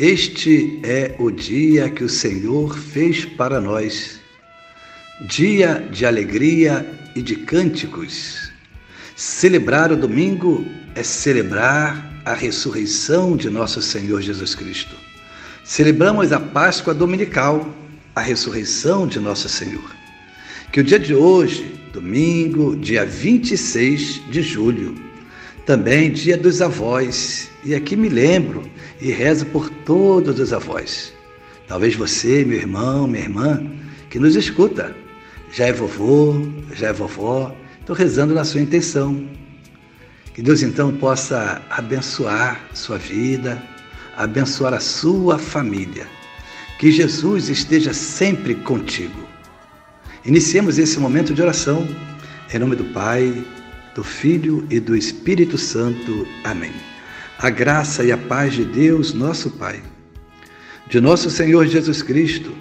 Este é o dia que o Senhor fez para nós, dia de alegria e de cânticos. Celebrar o domingo é celebrar a ressurreição de nosso Senhor Jesus Cristo. Celebramos a Páscoa dominical, a ressurreição de nosso Senhor. Que o dia de hoje, domingo, dia 26 de julho, também dia dos avós, e aqui me lembro e rezo por todos os avós. Talvez você, meu irmão, minha irmã, que nos escuta, já é vovô, já é vovó, estou rezando na sua intenção. Que Deus então possa abençoar sua vida, abençoar a sua família. Que Jesus esteja sempre contigo. Iniciemos esse momento de oração. Em nome do Pai, do Filho e do Espírito Santo. Amém a graça e a paz de Deus, nosso Pai, de nosso Senhor Jesus Cristo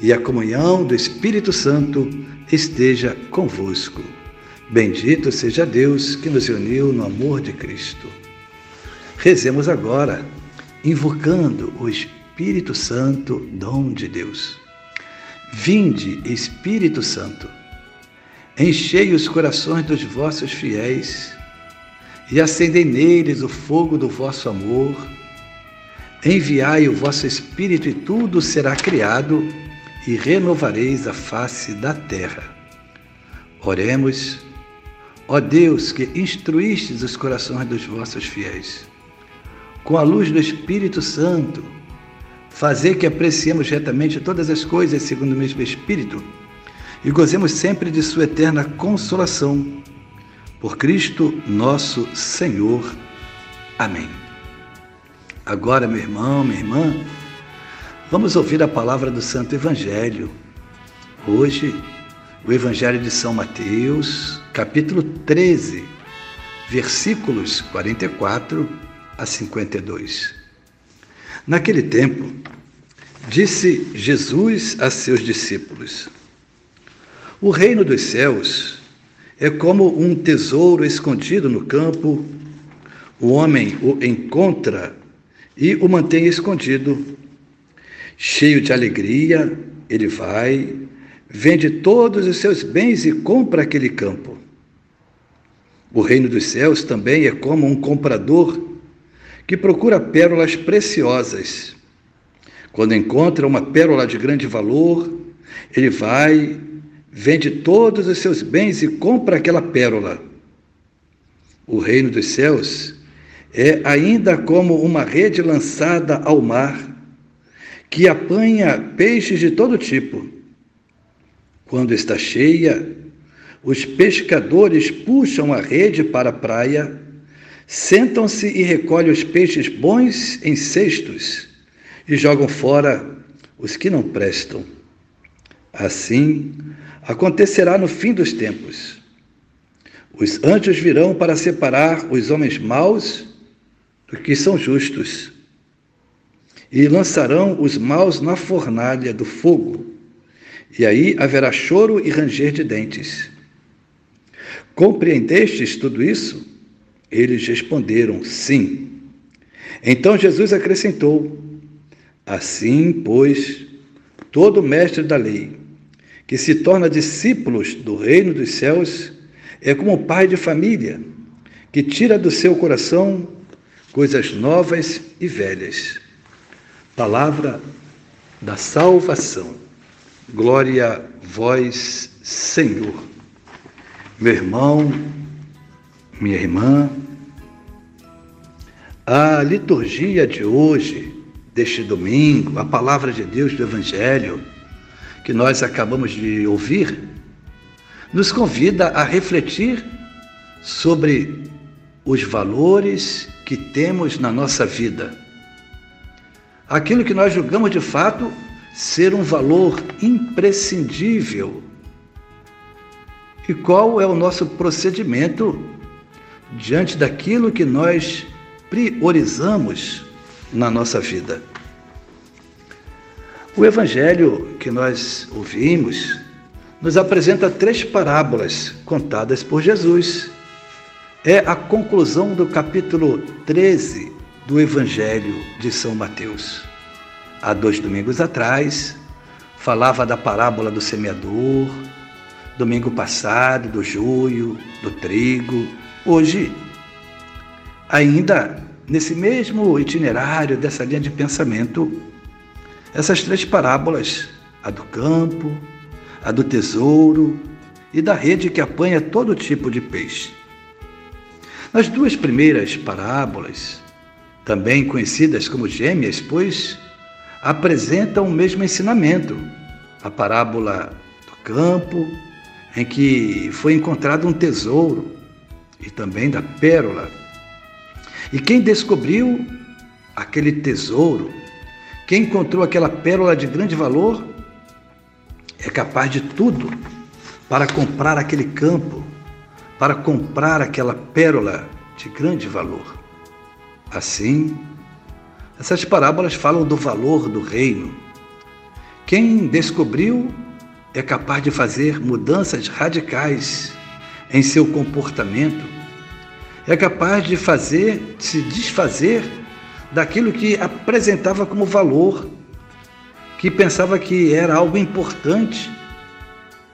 e a comunhão do Espírito Santo esteja convosco. Bendito seja Deus que nos uniu no amor de Cristo. Rezemos agora, invocando o Espírito Santo, dom de Deus. Vinde, Espírito Santo, enchei os corações dos vossos fiéis e acendei neles o fogo do vosso amor. Enviai o vosso Espírito, e tudo será criado, e renovareis a face da terra. Oremos, ó Deus, que instruístes os corações dos vossos fiéis. Com a luz do Espírito Santo, fazer que apreciemos retamente todas as coisas segundo o mesmo Espírito e gozemos sempre de Sua eterna consolação por Cristo nosso Senhor. Amém. Agora, meu irmão, minha irmã, vamos ouvir a palavra do Santo Evangelho. Hoje, o Evangelho de São Mateus, capítulo 13, versículos 44 a 52. Naquele tempo, disse Jesus a seus discípulos: O reino dos céus é como um tesouro escondido no campo. O homem o encontra e o mantém escondido. Cheio de alegria, ele vai, vende todos os seus bens e compra aquele campo. O reino dos céus também é como um comprador que procura pérolas preciosas. Quando encontra uma pérola de grande valor, ele vai, vende todos os seus bens e compra aquela pérola. O reino dos céus é ainda como uma rede lançada ao mar, que apanha peixes de todo tipo. Quando está cheia, os pescadores puxam a rede para a praia, sentam-se e recolhem os peixes bons em cestos e jogam fora os que não prestam. Assim, acontecerá no fim dos tempos. Os anjos virão para separar os homens maus dos que são justos, e lançarão os maus na fornalha do fogo, e aí haverá choro e ranger de dentes. Compreendestes tudo isso? Eles responderam: Sim. Então Jesus acrescentou: Assim, pois, todo mestre da lei, que se torna discípulos do reino dos céus, é como o pai de família, que tira do seu coração coisas novas e velhas. Palavra da salvação. Glória a vós, Senhor. Meu irmão, minha irmã, a liturgia de hoje, deste domingo, a palavra de Deus do Evangelho, que nós acabamos de ouvir, nos convida a refletir sobre os valores que temos na nossa vida. aquilo que nós julgamos de fato ser um valor imprescindível. E qual é o nosso procedimento diante daquilo que nós priorizamos na nossa vida? O evangelho que nós ouvimos nos apresenta três parábolas contadas por Jesus. É a conclusão do capítulo 13 do Evangelho de São Mateus. Há dois domingos atrás, falava da parábola do semeador, domingo passado, do joio, do trigo. Hoje, ainda nesse mesmo itinerário dessa linha de pensamento, essas três parábolas, a do campo, a do tesouro e da rede que apanha todo tipo de peixe. Nas duas primeiras parábolas, também conhecidas como gêmeas, pois apresentam o mesmo ensinamento. A parábola do campo, em que foi encontrado um tesouro, e também da pérola. E quem descobriu aquele tesouro, quem encontrou aquela pérola de grande valor, é capaz de tudo para comprar aquele campo, para comprar aquela pérola de grande valor. Assim, essas parábolas falam do valor do reino. Quem descobriu é capaz de fazer mudanças radicais em seu comportamento, é capaz de fazer, de se desfazer daquilo que apresentava como valor que pensava que era algo importante,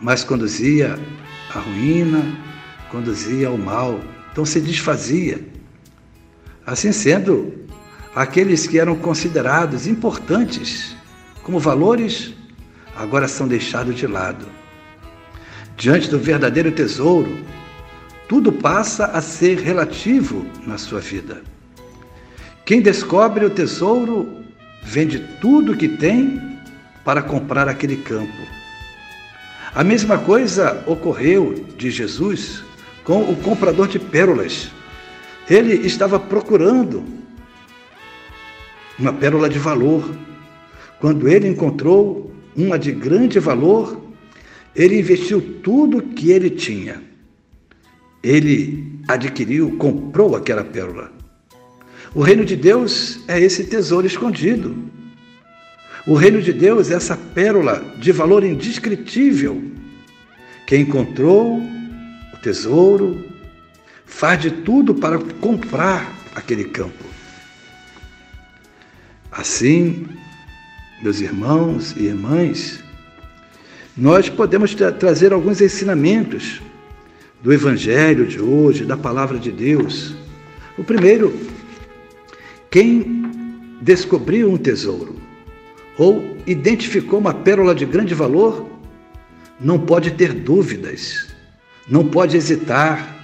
mas conduzia à ruína, conduzia ao mal, então se desfazia. Assim sendo, aqueles que eram considerados importantes como valores, agora são deixados de lado. Diante do verdadeiro tesouro, tudo passa a ser relativo na sua vida. Quem descobre o tesouro vende tudo que tem para comprar aquele campo. A mesma coisa ocorreu de Jesus com o comprador de pérolas. Ele estava procurando uma pérola de valor. Quando ele encontrou uma de grande valor, ele investiu tudo que ele tinha. Ele adquiriu, comprou aquela pérola. O reino de Deus é esse tesouro escondido. O reino de Deus é essa pérola de valor indescritível. Quem encontrou o tesouro faz de tudo para comprar aquele campo. Assim, meus irmãos e irmãs, nós podemos tra trazer alguns ensinamentos do Evangelho de hoje, da palavra de Deus. O primeiro quem descobriu um tesouro ou identificou uma pérola de grande valor não pode ter dúvidas, não pode hesitar,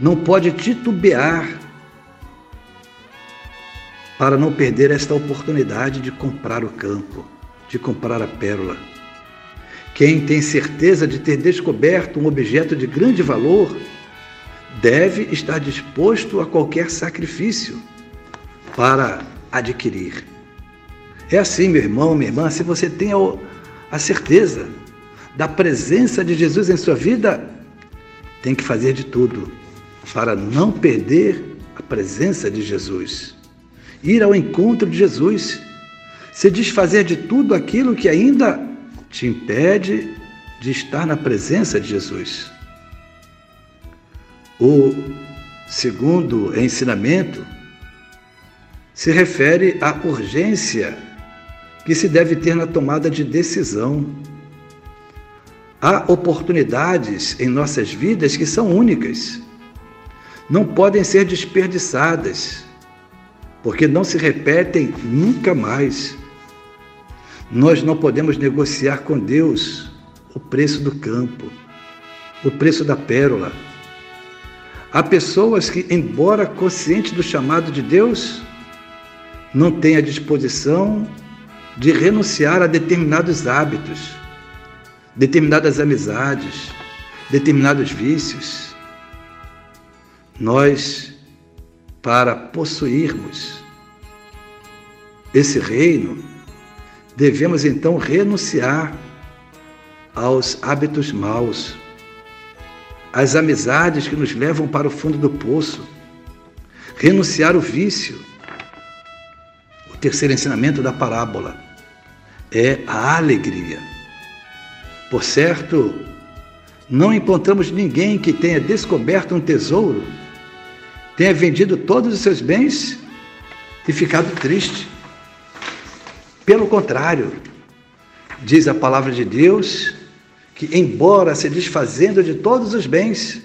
não pode titubear para não perder esta oportunidade de comprar o campo, de comprar a pérola. Quem tem certeza de ter descoberto um objeto de grande valor deve estar disposto a qualquer sacrifício para adquirir. É assim, meu irmão, minha irmã, se você tem a certeza da presença de Jesus em sua vida, tem que fazer de tudo para não perder a presença de Jesus. Ir ao encontro de Jesus, se desfazer de tudo aquilo que ainda te impede de estar na presença de Jesus. O segundo ensinamento se refere à urgência que se deve ter na tomada de decisão. Há oportunidades em nossas vidas que são únicas, não podem ser desperdiçadas, porque não se repetem nunca mais. Nós não podemos negociar com Deus o preço do campo, o preço da pérola. Há pessoas que, embora conscientes do chamado de Deus, não tem a disposição de renunciar a determinados hábitos, determinadas amizades, determinados vícios. Nós, para possuirmos esse reino, devemos então renunciar aos hábitos maus, às amizades que nos levam para o fundo do poço, renunciar o vício. Terceiro ensinamento da parábola é a alegria. Por certo, não encontramos ninguém que tenha descoberto um tesouro, tenha vendido todos os seus bens e ficado triste. Pelo contrário, diz a palavra de Deus que, embora se desfazendo de todos os bens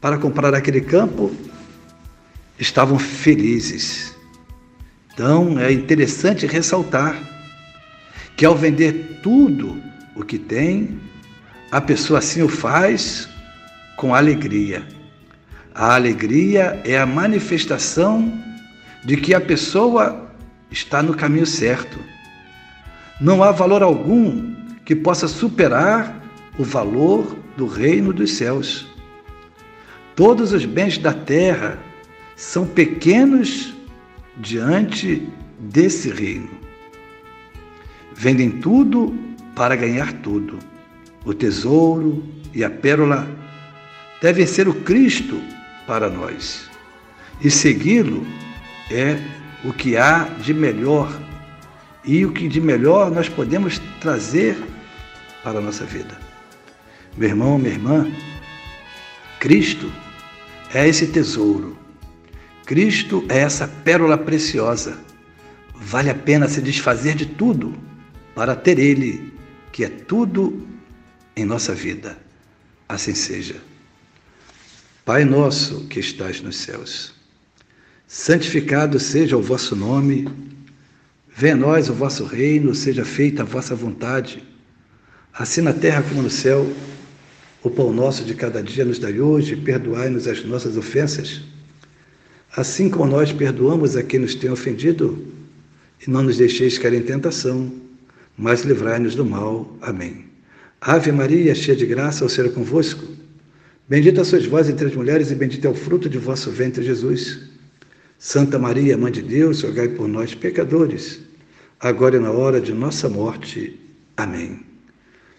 para comprar aquele campo, estavam felizes. Então é interessante ressaltar que ao vender tudo o que tem, a pessoa assim o faz com alegria. A alegria é a manifestação de que a pessoa está no caminho certo. Não há valor algum que possa superar o valor do reino dos céus. Todos os bens da terra são pequenos diante desse reino. Vendem tudo para ganhar tudo. O tesouro e a pérola devem ser o Cristo para nós. E segui-lo é o que há de melhor e o que de melhor nós podemos trazer para a nossa vida. Meu irmão, minha irmã, Cristo é esse tesouro. Cristo é essa pérola preciosa. Vale a pena se desfazer de tudo para ter Ele, que é tudo em nossa vida. Assim seja. Pai nosso que estás nos céus, santificado seja o vosso nome, venha a nós o vosso reino, seja feita a vossa vontade, assim na terra como no céu. O pão nosso de cada dia nos dai hoje, perdoai-nos as nossas ofensas, assim como nós perdoamos a quem nos tem ofendido, e não nos deixeis cair em tentação, mas livrai-nos do mal. Amém. Ave Maria, cheia de graça, o Senhor é convosco. Bendita sois vós entre as mulheres, e bendito é o fruto de vosso ventre, Jesus. Santa Maria, Mãe de Deus, rogai por nós, pecadores, agora e na hora de nossa morte. Amém.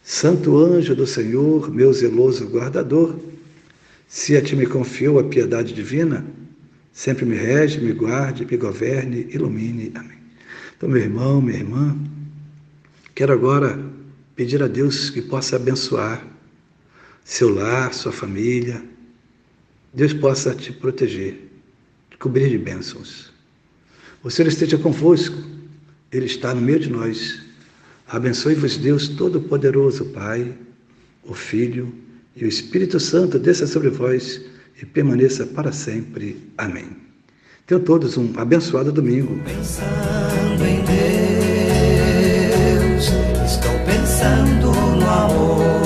Santo anjo do Senhor, meu zeloso guardador, se a ti me confiou a piedade divina, sempre me rege, me guarde, me governe, ilumine. Amém. Então, meu irmão, minha irmã, quero agora pedir a Deus que possa abençoar seu lar, sua família. Deus possa te proteger, te cobrir de bênçãos. O Senhor esteja convosco, Ele está no meio de nós Abençoe-vos Deus Todo-Poderoso, Pai, o Filho e o Espírito Santo, desça sobre vós e permaneça para sempre. Amém. Tenham todos um abençoado domingo. Pensando em Deus, estou pensando no amor.